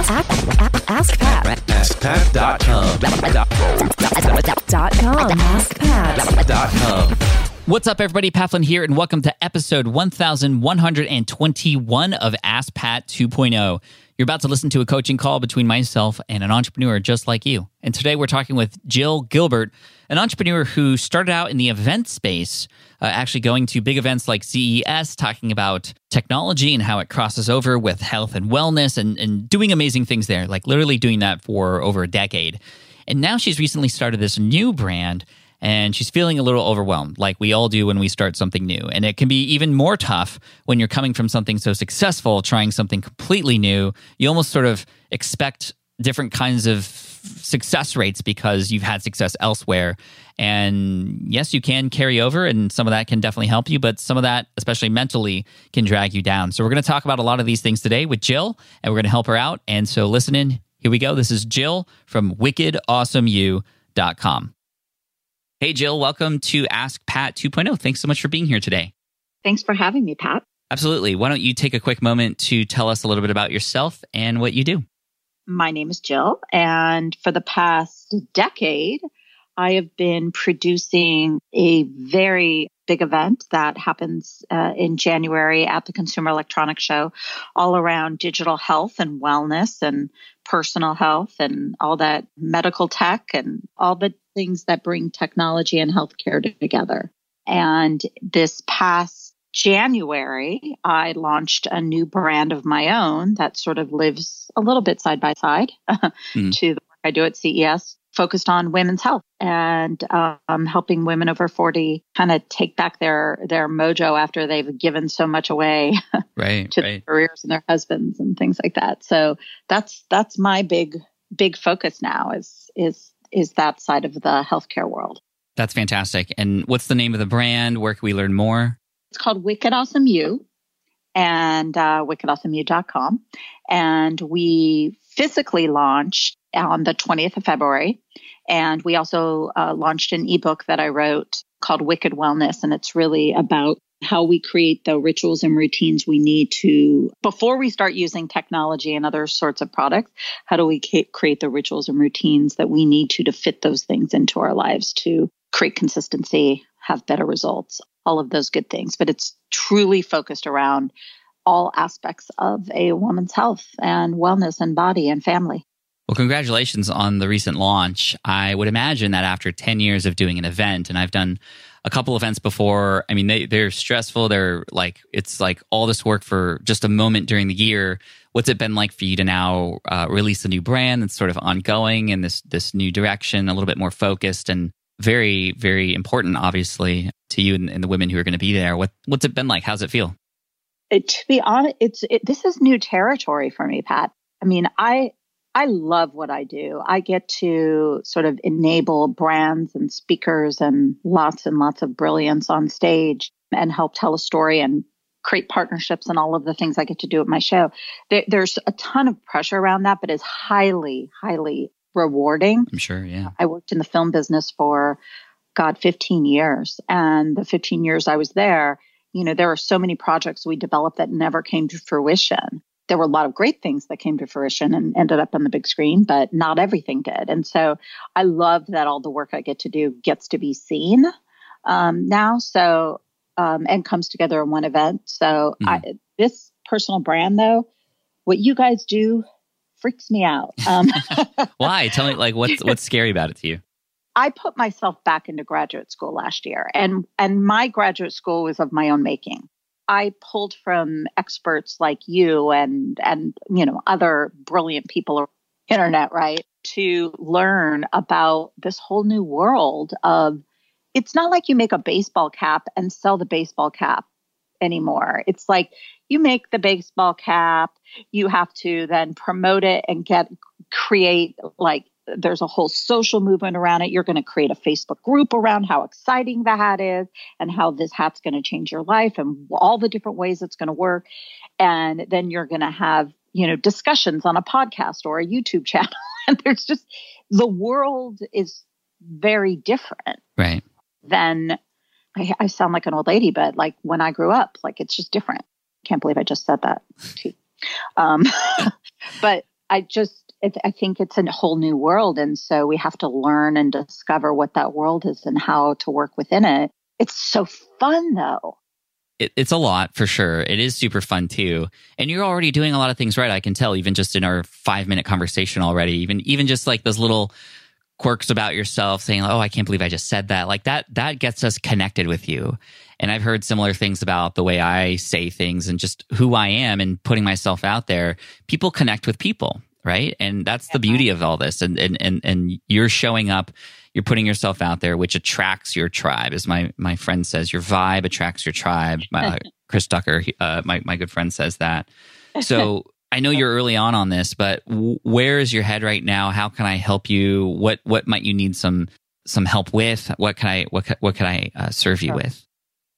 Ask, ask, ask Pat. AskPat.com. Dot com. AskPat. What's up, everybody? Pat Flynn here, and welcome to episode 1121 of Ask Pat 2.0. You're about to listen to a coaching call between myself and an entrepreneur just like you. And today we're talking with Jill Gilbert, an entrepreneur who started out in the event space, uh, actually going to big events like CES, talking about technology and how it crosses over with health and wellness and, and doing amazing things there, like literally doing that for over a decade. And now she's recently started this new brand and she's feeling a little overwhelmed, like we all do when we start something new. And it can be even more tough when you're coming from something so successful, trying something completely new. You almost sort of expect different kinds of success rates because you've had success elsewhere. And yes, you can carry over, and some of that can definitely help you, but some of that, especially mentally, can drag you down. So, we're going to talk about a lot of these things today with Jill, and we're going to help her out. And so, listen in. Here we go. This is Jill from wickedawesomeyou.com. Hey, Jill, welcome to Ask Pat 2.0. Thanks so much for being here today. Thanks for having me, Pat. Absolutely. Why don't you take a quick moment to tell us a little bit about yourself and what you do? My name is Jill, and for the past decade, I have been producing a very big event that happens uh, in January at the Consumer Electronics Show, all around digital health and wellness and personal health and all that medical tech and all the things that bring technology and healthcare together. And this past January, I launched a new brand of my own that sort of lives a little bit side by side Mhm. to the work I do at CES, focused on women's health and um, helping women over 40 kind of take back their, their mojo after they've given so much away Right, to their careers and their husbands and things like that. So that's that's my big big focus now is is is that side of the healthcare world. That's fantastic. And what's the name of the brand? Where can we learn more? It's called Wicked Awesome You and uh, wickedawesomeyou.com. And we physically launched on the 20th of February. And we also uh, launched an ebook that I wrote called Wicked Wellness. And it's really about how we create the rituals and routines we need to, before we start using technology and other sorts of products, how do we create the rituals and routines that we need to to fit those things into our lives to create consistency, have better results, all of those good things. But it's truly focused around all aspects of a woman's health and wellness and body and family. Well, congratulations on the recent launch. I would imagine that after 10 years of doing an event, and I've done a couple events before, I mean, they, they're stressful. They're like, it's like all this work for just a moment during the year. What's it been like for you to now uh, release a new brand that's sort of ongoing and this, this new direction, a little bit more focused and very, very important, obviously, to you and, and the women who are going to be there? What, what's it been like? How's it feel? It, to be honest, it's it, this is new territory for me, Pat. I mean, I I love what I do. I get to sort of enable brands and speakers and lots and lots of brilliance on stage and help tell a story and create partnerships and all of the things I get to do at my show. There, there's a ton of pressure around that, but it's highly, highly rewarding. I'm sure, yeah. I worked in the film business for, God, 15 years. And the 15 years I was there, you know, there are so many projects we developed that never came to fruition. There were a lot of great things that came to fruition and ended up on the big screen, but not everything did. And so I love that all the work I get to do gets to be seen um, now. So, um, and comes together in one event. So I, this personal brand, though, what you guys do freaks me out. Um, Why? Tell me, like, what's what's scary about it to you? I put myself back into graduate school last year and and my graduate school was of my own making. I pulled from experts like you and and you know other brilliant people on the internet, right? To learn about this whole new world of it's not like you make a baseball cap and sell the baseball cap anymore. It's like you make the baseball cap, you have to then promote it and get create like there's a whole social movement around it. You're going to create a Facebook group around how exciting the hat is and how this hat's going to change your life and all the different ways it's going to work. And then you're going to have, you know, discussions on a podcast or a YouTube channel. and there's just the world is very different Right. than I, I sound like an old lady, but like when I grew up, like it's just different. Can't believe I just said that. too. Um, but I just, it, I think it's a whole new world. And so we have to learn and discover what that world is and how to work within it. It's so fun though. It, it's a lot for sure. It is super fun too. And you're already doing a lot of things right. I can tell even just in our five minute conversation already, even, even just like those little quirks about yourself saying, Oh, I can't believe I just said that. Like that, that gets us connected with you. And I've heard similar things about the way I say things and just who I am and putting myself out there. People connect with people, right? And that's the beauty of all this. And, and, and, and you're showing up, you're putting yourself out there, which attracts your tribe. As my, my friend says, your vibe attracts your tribe. My, Chris Ducker, uh, my, my good friend says that. So I know you're early on on this, but w- where is your head right now? How can I help you? What, what might you need some, some help with? What can I, what, what can I uh, serve you Sure. with?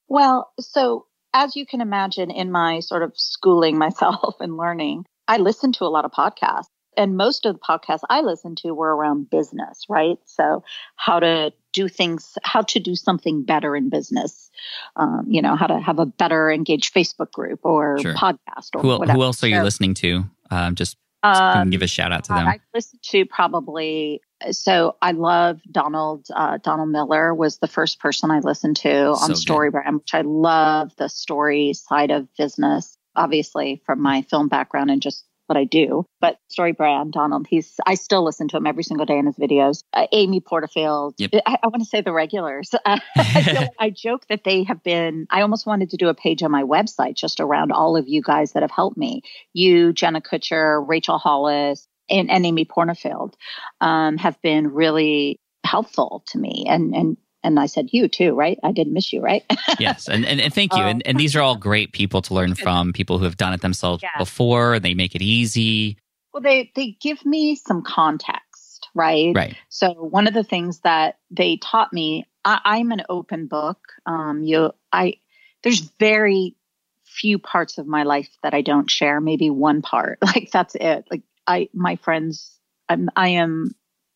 Well, so as you can imagine, in my sort of schooling myself and learning, I listened to a lot of podcasts. And most of the podcasts I listened to were around business, right? So, how to do things, how to do something better in business, um, you know, how to have a better engaged Facebook group or Sure. podcast or Who, whatever. who else are you So, listening to? Um, just um, give a shout out to them. I listened to probably so I love Donald uh, Donald Miller was the first person I listened to on good. StoryBrand, which I love the story side of business, obviously from my film background and just what I do. But Story Brand Donald, he's I still listen to him every single day in his videos. Uh, Amy Porterfield, Yep. I, I want to say the regulars. Uh, I, I joke that they have been. I almost wanted to do a page on my website just around all of you guys that have helped me. You, Jenna Kutcher, Rachel Hollis, and, and Amy Porterfield um, have been really helpful to me. And and and I said you too, right? I didn't miss you, right? yes, and, and, and thank you. Oh. And, and these are all great people to learn from, people who have done it themselves Yeah. before. They make it easy. well, they they give me some context, right? Right. So one of the things that they taught me, I, I'm an open book. Um, you, I, there's very few parts of my life that I don't share. Maybe one part, like that's it. Like I, my friends, I'm, I am,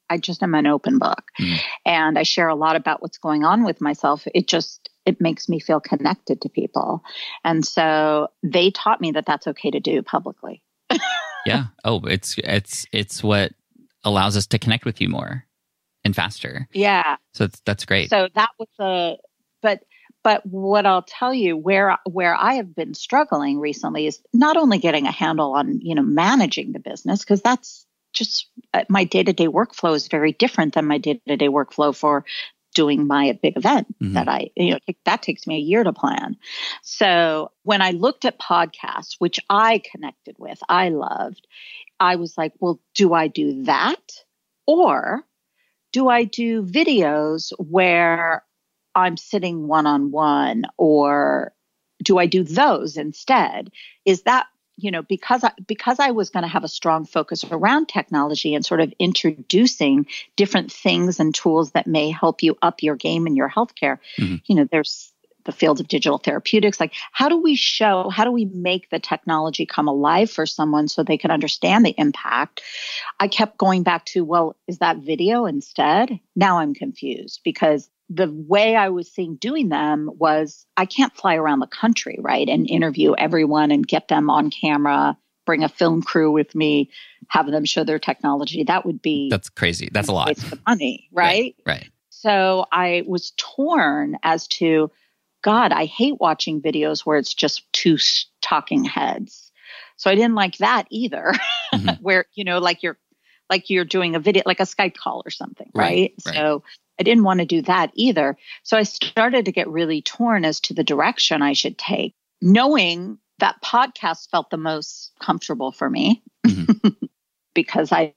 I just am an open book, Mhm. and I share a lot about what's going on with myself. It just it makes me feel connected to people, and so they taught me that that's okay to do publicly. Yeah. Oh, it's it's it's what allows us to connect with you more and faster. Yeah. So it's, that's great. So that was a, but but what I'll tell you where where I have been struggling recently is not only getting a handle on you know managing the business because that's just uh, my day to day workflow is very different than my day to day workflow for doing my big event Mhm. that I you know that takes me a year to plan. So when I looked at podcasts, which I connected with, I loved, I was like, well, do I do that or do I do videos where I'm sitting one on one or do I do those instead? Is that you know because I because I was going to have a strong focus around technology and sort of introducing different things and tools that may help you up your game in your healthcare. Mhm. You know, there's the field of digital therapeutics. Like, how do we show, how do we make the technology come alive for someone so they can understand the impact? I kept going back to, well, is that video instead? Now I'm confused because the way I was seeing doing them was I can't fly around the country, right? And interview everyone and get them on camera, bring a film crew with me, have them show their technology. That would be that's crazy. That's a lot. It's of money, right? Right. So I was torn as to, God, I hate watching videos where it's just two talking heads. So I didn't like that either, Mhm. where, you know, like you're, like you're doing a video, like a Skype call or something, Right, right? right. So I didn't want to do that either. So I started to get really torn as to the direction I should take, knowing that podcast felt the most comfortable for me mm-hmm. because I,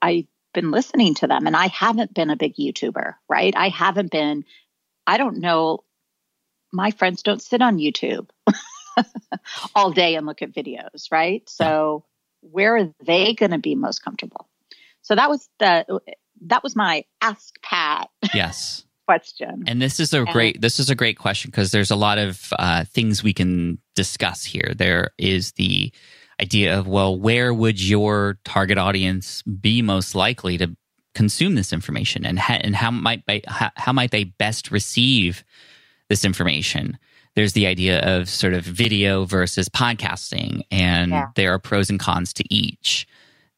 I've been listening to them and I haven't been a big YouTuber, right? I haven't been, I don't know, my friends don't sit on YouTube all day and look at videos, right? So where are they going to be most comfortable? So that was the, that was my ask Pat Yes. question. And this is a great this is a great question because there's a lot of uh, things we can discuss here. There is the idea of well, where would your target audience be most likely to consume this information, and ha- and how might they, how, how might they best receive this information? There's the idea of sort of video versus podcasting, and Yeah. there are pros and cons to each.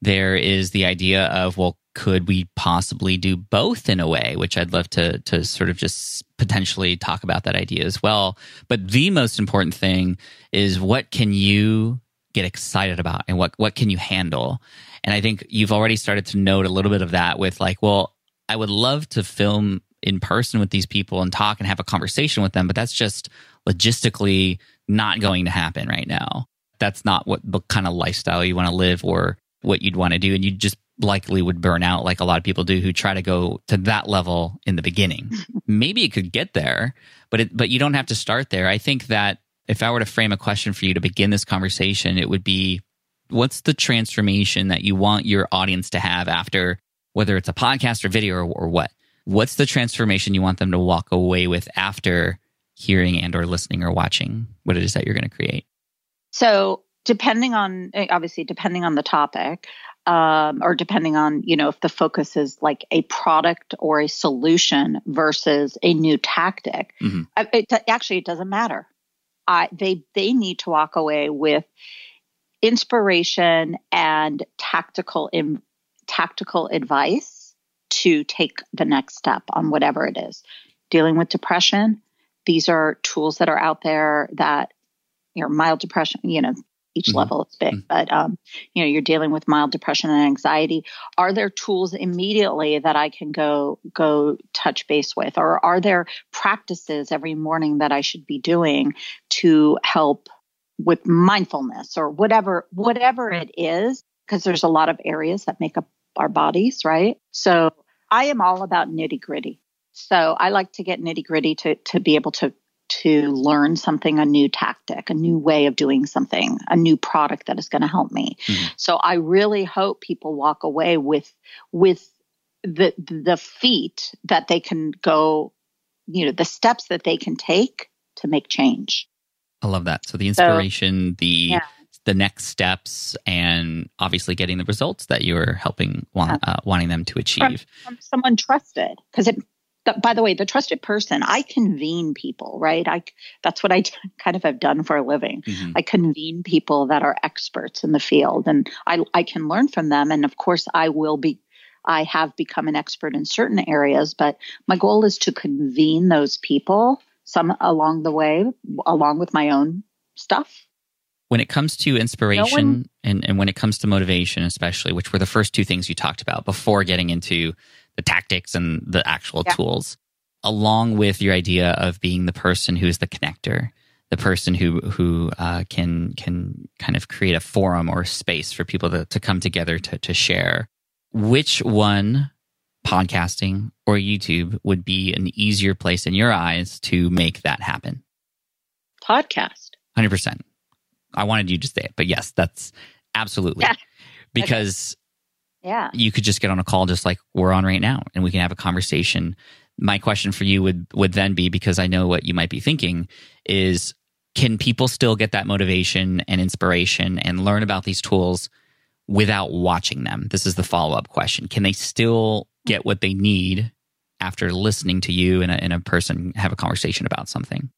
There is the idea of, well, could we possibly do both in a way, which I'd love to to sort of just potentially talk about that idea as well. But the most important thing is what can you get excited about and what what can you handle? And I think you've already started to note a little bit of that with like, well, I would love to film in person with these people and talk and have a conversation with them, but that's just logistically not going to happen right now. That's not what the kind of lifestyle you want to live or what you'd want to do. And you just likely would burn out like a lot of people do who try to go to that level in the beginning. Maybe it could get there, but it, but you don't have to start there. I think that if I were to frame a question for you to begin this conversation, it would be what's the transformation that you want your audience to have after whether it's a podcast or video or, or what? What's the transformation you want them to walk away with after hearing and or listening or watching what it is that you're going to create? So depending on eh, obviously depending on the topic um, or depending on you know if the focus is like a product or a solution versus a new tactic mm-hmm. it, actually it doesn't matter I, they they need to walk away with inspiration and tactical in, tactical advice to take the next step on whatever it is dealing with depression these are tools that are out there that you know mild depression you know each mm-hmm. level is big, mm-hmm. but um, you know, you're dealing with mild depression and anxiety. Are there tools immediately that I can go go touch base with, or are there practices every morning that I should be doing to help with mindfulness or whatever whatever it is? Because there's a lot of areas that make up our bodies, right? So I am all about nitty gritty. So I like to get nitty gritty to to be able to to learn something, a new tactic, a new way of doing something, a new product that is going to help me. Mm-hmm. So I really hope people walk away with with the the feet that they can go, you know, the steps that they can take to make change. I love that. So the inspiration, so, the yeah. the next steps, and obviously getting the results that you're helping want, uh, wanting them to achieve from, from someone trusted, because it the, by the way, the trusted person, I convene people, right? I that's what I kind of have done for a living. Mm-hmm. I convene people that are experts in the field, and I I can learn from them. And of course, I will be. I have become an expert in certain areas, but my goal is to convene those people some along the way, along with my own stuff. When it comes to inspiration no one, and, and when it comes to motivation, especially, which were the first two things you talked about before getting into the tactics and the actual yeah. tools, along with your idea of being the person who's the connector, the person who who uh, can can kind of create a forum or space for people to, to come together to to share. Which one, podcasting or YouTube, would be an easier place in your eyes to make that happen? Podcast. Hundred percent. I wanted you to say it, but yes, that's absolutely yeah. because yeah. You could just get on a call just like we're on right now and we can have a conversation. My question for you would would then be because I know what you might be thinking is can people still get that motivation and inspiration and learn about these tools without watching them? This is the follow-up question. Can they still get what they need after listening to you and a, and a person have a conversation about something?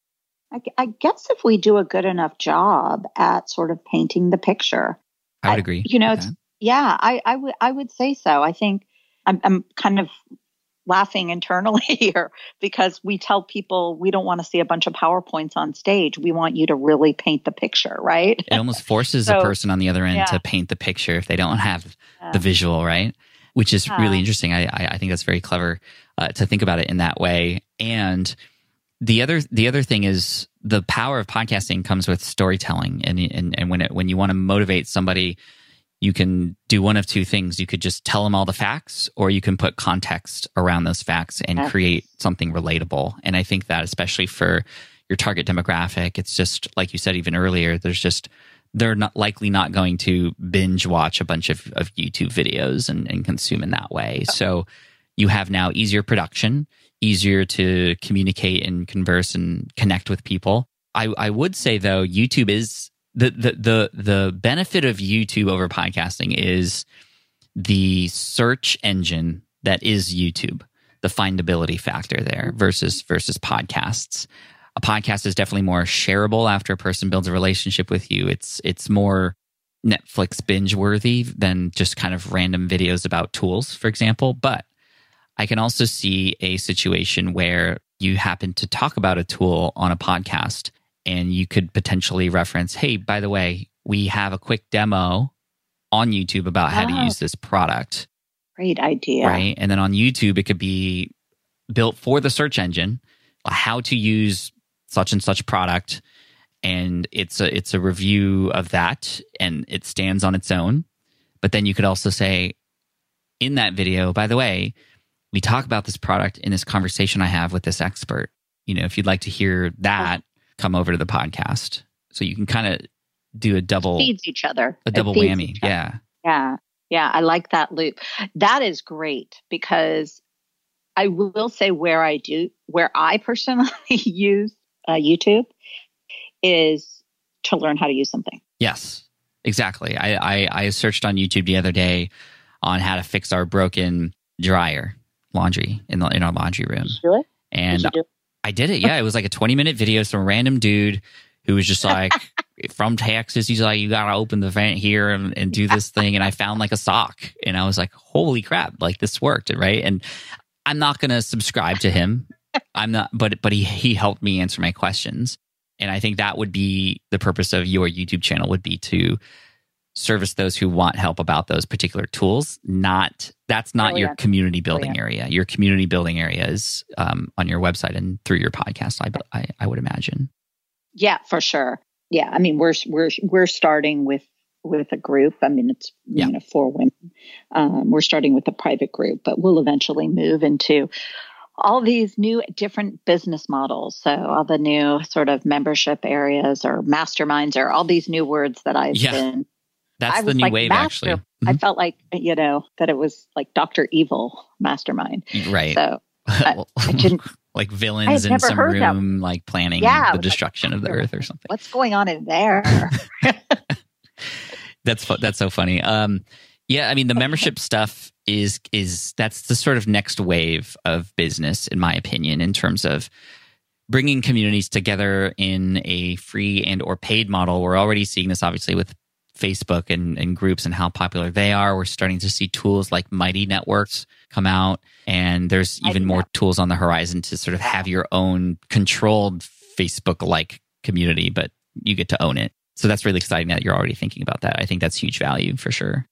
I, I guess if we do a good enough job at sort of painting the picture, I would agree. you know, it's yeah, I, I would I would say so. I think I'm, I'm kind of laughing internally here because we tell people we don't want to see a bunch of powerpoints on stage. We want you to really paint the picture, right? It almost forces so, a person on the other end yeah. to paint the picture if they don't have yeah. the visual, right? Which is yeah. really interesting. I, I, I think that's very clever uh, to think about it in that way. And the other the other thing is the power of podcasting comes with storytelling, and and and when it when you want to motivate somebody you can do one of two things. You could just tell them all the facts, or you can put context around those facts and create something relatable. And I think that, especially for your target demographic, it's just like you said even earlier, there's just, they're not likely not going to binge watch a bunch of, of YouTube videos and, and consume in that way. Oh. So you have now easier production, easier to communicate and converse and connect with people. I, I would say though, YouTube is the the the the benefit of YouTube over podcasting is the search engine that is YouTube, the findability factor there versus versus podcasts. A podcast is definitely more shareable after a person builds a relationship with you. It's it's more Netflix binge worthy than just kind of random videos about tools, for example. But I can also see a situation where you happen to talk about a tool on a podcast and you could potentially reference, hey, by the way, we have a quick demo on YouTube about how to Oh. use this product. Great idea. Right. And then on YouTube, it could be built for the search engine, how to use such and such product. And it's a it's a review of that and it stands on its own. But then you could also say in that video, by the way, we talk about this product in this conversation I have with this expert. You know, if you'd like to hear that, come over to the podcast. So you can kind of do a double Feeds each other. a double whammy. Yeah. Yeah. Yeah. I like that loop. That is great because I will say where I do, where I personally use uh, YouTube is to learn how to use something. Yes, exactly. I, I, I searched on YouTube the other day on how to fix our broken dryer laundry in the in our laundry room, Do it. and Did you do I did it. Yeah, it was like a twenty minute video. Some random dude who was just like from Texas. He's like, you gotta open the vent here and, and do this thing. And I found like a sock, and I was like, holy crap! Like this worked, right? And I'm not gonna subscribe to him. I'm not, but but he he helped me answer my questions. And I think that would be the purpose of your YouTube channel would be to service those who want help about those particular tools. Not that's not your community building Brilliant. area. Your community building area is um, on your website and through your podcast. I, I I would imagine. Yeah, for sure. Yeah, I mean we're we're we're starting with with a group. I mean it's Yeah. you know four women. Um, we're starting with a private group, but we'll eventually move into all these new different business models. So all the new sort of membership areas or masterminds or all these new words that I've Yeah. been. That's I the new like, wave, master- actually. I Mhm. felt like you know that it was like Doctor Evil mastermind. right. So I, I didn't. like villains in some room, like planning Yeah, the was like, destruction of the earth or something. What's going on in there? That's fu- that's so funny. Um, yeah, I mean the membership stuff is is that's the sort of next wave of business, in my opinion, in terms of bringing communities together in a free and or paid model. We're already seeing this, obviously, with Facebook and, and groups and how popular they are. We're starting to see tools like Mighty Networks come out, and there's even more Networks. tools on the horizon to sort of have your own controlled Facebook like community, but you get to own it. So that's really exciting that you're already thinking about that. I think that's huge value for sure.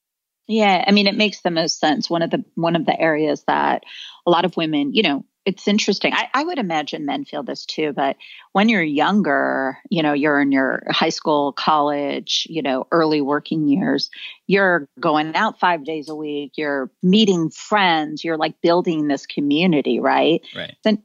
Yeah, I mean, it makes the most sense. One of the one of the areas that a lot of women, you know, it's interesting. I, I would imagine men feel this too, but when you're younger, you know, you're in your high school, college, you know, early working years, you're going out five days a week, you're meeting friends, you're like building this community, right? Right. Then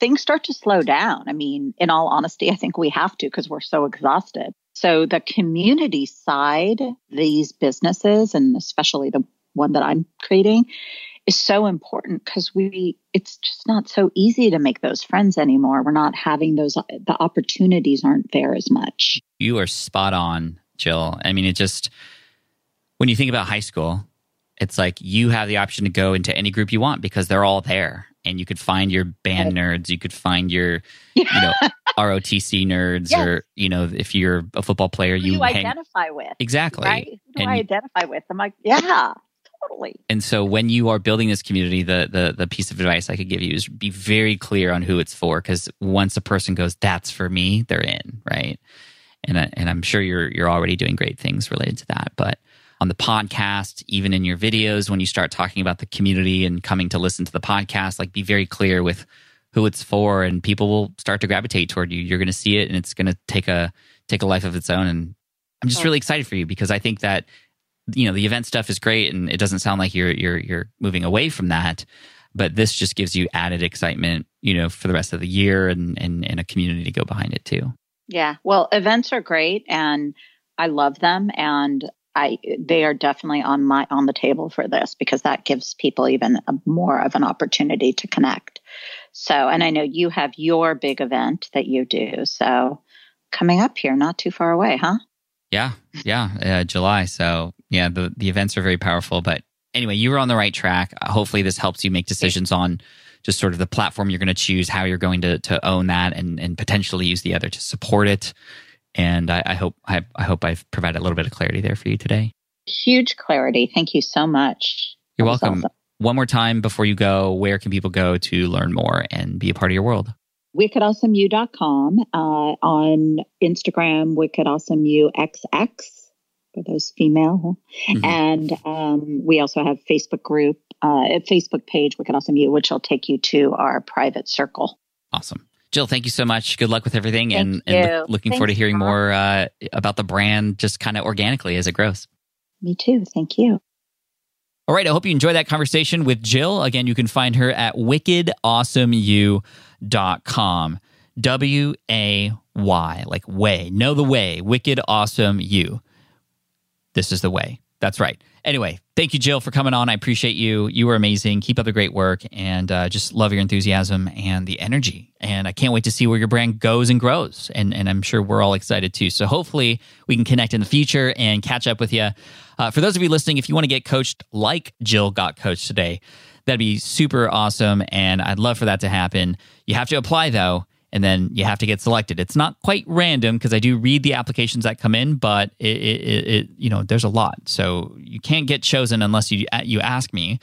things start to slow down. I mean, in all honesty, I think we have to because we're so exhausted. So the community side, these businesses, and especially the one that I'm creating, is so important because we it's just not so easy to make those friends anymore. We're not having those the opportunities aren't there as much. You are spot on, Jill. I mean, it just, when you think about high school, it's like you have the option to go into any group you want because they're all there. And you could find your band nerds, you could find your, you know, ROTC nerds, Yes. or, you know, if you're a football player, Who you you hang. identify with, Exactly. right? Who do And I you- identify with? I'm like, yeah, totally. And so when you are building this community, the the the piece of advice I could give you is be very clear on who it's for because once a person goes, "That's for me," they're in, right? And I, and I'm sure you're you're already doing great things related to that, but on the podcast, even in your videos, when you start talking about the community and coming to listen to the podcast, like be very clear with who it's for, and people will start to gravitate toward you. You're going to see it, and it's going to take a take a life of its own. And I'm just really excited for you because I think that you know the event stuff is great, and it doesn't sound like you're you're you're moving away from that. But this just gives you added excitement, you know, for the rest of the year, and and, and a community to go behind it too. Yeah. Well, events are great and I love them and I they are definitely on my on the table for this because that gives people even a, more of an opportunity to connect. So, and I know you have your big event that you do. So, coming up here not too far away, huh? Yeah, yeah, uh, July. So yeah, the the events are very powerful. But anyway, you were on the right track. Uh, hopefully, this helps you make decisions on just sort of the platform you're going to choose, how you're going to to own that, and and potentially use the other to support it. And I, I hope I, I hope I've provided a little bit of clarity there for you today. Huge clarity. Thank you so much. You're That welcome. awesome. One more time before you go, where can people go to learn more and be a part of your world? wickedawesomeyou.com uh, on Instagram, wickedawesomeuxx for those female. Mhm. And um, we also have Facebook group, uh, Facebook page, Wicked Awesome You, which will take you to our private circle. Awesome. Jill, thank you so much. Good luck with everything. Thank and, and you. look- looking forward to hearing more uh, about the brand just kind of organically as it grows. Me too. Thank you. All right. I hope you enjoyed that conversation with Jill. Again, you can find her at wickedawesomeyou.com. W A Y, like way. Know the way. Wicked Awesome You. This is the way. That's right. Anyway, thank you, Jill, for coming on. I appreciate you. You were amazing. Keep up the great work and uh, just love your enthusiasm and the energy. And I can't wait to see where your brand goes and grows. And, and I'm sure we're all excited too. So hopefully we can connect in the future and catch up with you. Uh, for those of you listening, if you want to get coached like Jill got coached today, that'd be super awesome. And I'd love for that to happen. You have to apply though and then you have to get selected. It's not quite random because I do read the applications that come in, but it, it, it, you know there's a lot, so you can't get chosen unless you you ask me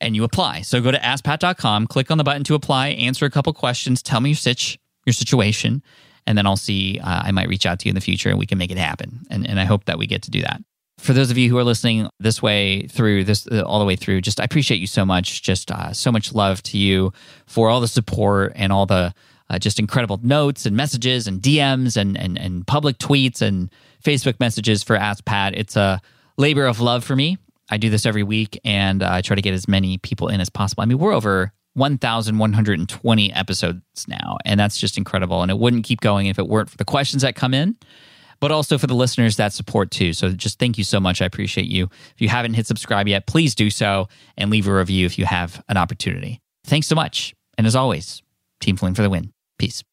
and you apply. So go to askpat.com, click on the button to apply, answer a couple questions, tell me your sitch, your situation, and then I'll see. Uh, I might reach out to you in the future and we can make it happen. And and I hope that we get to do that. For those of you who are listening this way through this uh, all the way through, just I appreciate you so much. Just uh, so much love to you for all the support and all the uh, just incredible notes and messages and DMs and, and and public tweets and Facebook messages for Ask Pat. It's a labor of love for me. I do this every week and I try to get as many people in as possible. I mean, we're over 1,120 episodes now, and that's just incredible. And it wouldn't keep going if it weren't for the questions that come in, but also for the listeners that support too. So just thank you so much. I appreciate you. If you haven't hit subscribe yet, please do so and leave a review if you have an opportunity. Thanks so much. And as always, Team Flynn for the win. Peace.